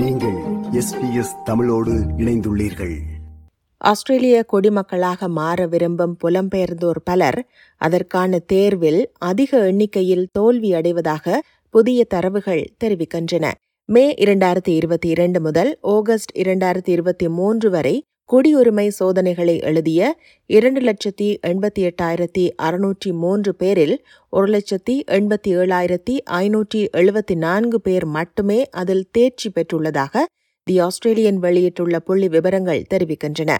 SBS தமிழோடு இணைந்துள்ளீர்கள். ஆஸ்திரேலிய குடிமக்களாக மாற விரும்பும் புலம்பெயர்ந்தோர் பலர் அதற்கான தேர்வில் அதிக எண்ணிக்கையில் தோல்வி அடைவதாக புதிய தரவுகள் தெரிவிக்கின்றன. மே இரண்டாயிரத்தி இருபத்தி இரண்டு முதல் ஆகஸ்ட் இரண்டாயிரத்தி இருபத்தி மூன்று வரை குடியுரிமை சோதனைகளை எழுதிய இரண்டு லட்சத்தி எண்பத்தி எட்டாயிரத்தி அறுநூற்றி மூன்று பேரில் ஒரு லட்சத்தி எண்பத்தி ஏழாயிரத்தி ஐநூற்றி எழுபத்தி நான்கு பேர் மட்டுமே அதில் தேர்ச்சி பெற்றுள்ளதாக தி ஆஸ்திரேலியன் வெளியிட்டுள்ள புள்ளி விவரங்கள் தெரிவிக்கின்றன.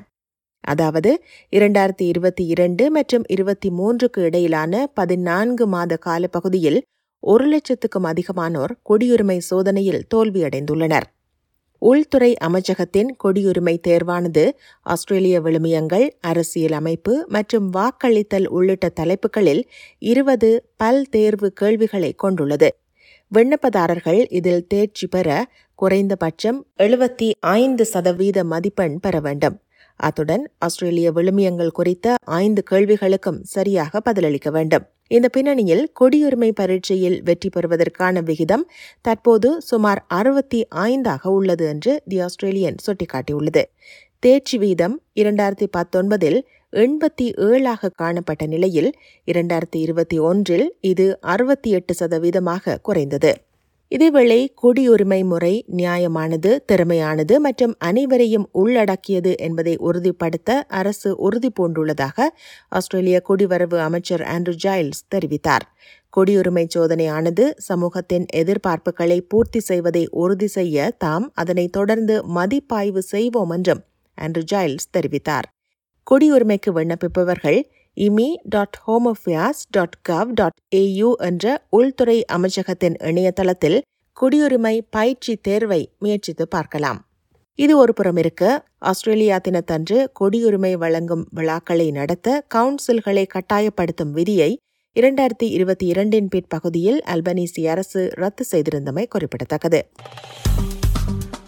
அதாவது இரண்டாயிரத்தி இருபத்தி இரண்டு மற்றும் இருபத்தி மூன்றுக்கு இடையிலான பதினான்கு மாத காலப்பகுதியில் ஒரு லட்சத்துக்கும் அதிகமானோர் குடியுரிமை சோதனையில் தோல்வியடைந்துள்ளனர். உள்துறை அமைச்சகத்தின் குடியுரிமை தேர்வானது ஆஸ்திரேலிய விழுமியங்கள் அரசியல் அமைப்பு மற்றும் வாக்களித்தல் உள்ளிட்ட தலைப்புகளில் இருபது பல் தேர்வு கேள்விகளை கொண்டுள்ளது. விண்ணப்பதாரர்கள் இதில் தேர்ச்சி பெற குறைந்தபட்சம் எழுபத்தி ஐந்து சதவீத மதிப்பெண் பெற வேண்டும். அத்துடன் ஆஸ்திரேலிய விழுமியங்கள் குறித்த ஐந்து கேள்விகளுக்கும் சரியாக பதிலளிக்க வேண்டும். இந்த பின்னணியில் குடியுரிமை பரீட்சையில் வெற்றி பெறுவதற்கான விகிதம் தற்போது சுமார் அறுபத்தி ஐந்தாக உள்ளது என்று தி ஆஸ்திரேலியன் சுட்டிக்காட்டியுள்ளது. தேர்ச்சி வீதம் இரண்டாயிரத்தி பத்தொன்பதில் எண்பத்தி ஏழாக காணப்பட்ட நிலையில் இரண்டாயிரத்தி இருபத்தி ஒன்றில் இது அறுபத்தி எட்டு சதவீதமாக குறைந்தது. இதேவேளை குடியுரிமை முறை நியாயமானது திறமையானது மற்றும் அனைவரையும் உள்ளடக்கியது என்பதை உறுதிப்படுத்த அரசு உறுதி பூண்டுள்ளதாக ஆஸ்திரேலிய குடிவரவு அமைச்சர் ஆண்ட்ரூ ஜைல்ஸ் தெரிவித்தார். குடியுரிமை சோதனையானது சமூகத்தின் எதிர்பார்ப்புகளை பூர்த்தி செய்வதை உறுதி செய்ய தாம் அதனை தொடர்ந்து மதிப்பாய்வு செய்வோம் என்றும் ஆண்ட்ரூ ஜைல்ஸ் தெரிவித்தார். குடியுரிமைக்கு விண்ணப்பிப்பவர்கள் immi dot home affairs dot gov dot AU என்ற உள்துறை அமைச்சகத்தின் இணையதளத்தில் குடியுரிமை பயிற்சி தேர்வை முயற்சித்து பார்க்கலாம். இது ஒரு புறம் இருக்க ஆஸ்திரேலியா தினத்தன்று குடியுரிமை வழங்கும் விழாக்களை நடத்த கவுன்சில்களை கட்டாயப்படுத்தும் விதியை இரண்டாயிரத்தி இருபத்தி இரண்டின் பிற்பகுதியில் அல்பனீசி அரசு ரத்து செய்திருந்தமை குறிப்பிடத்தக்கது.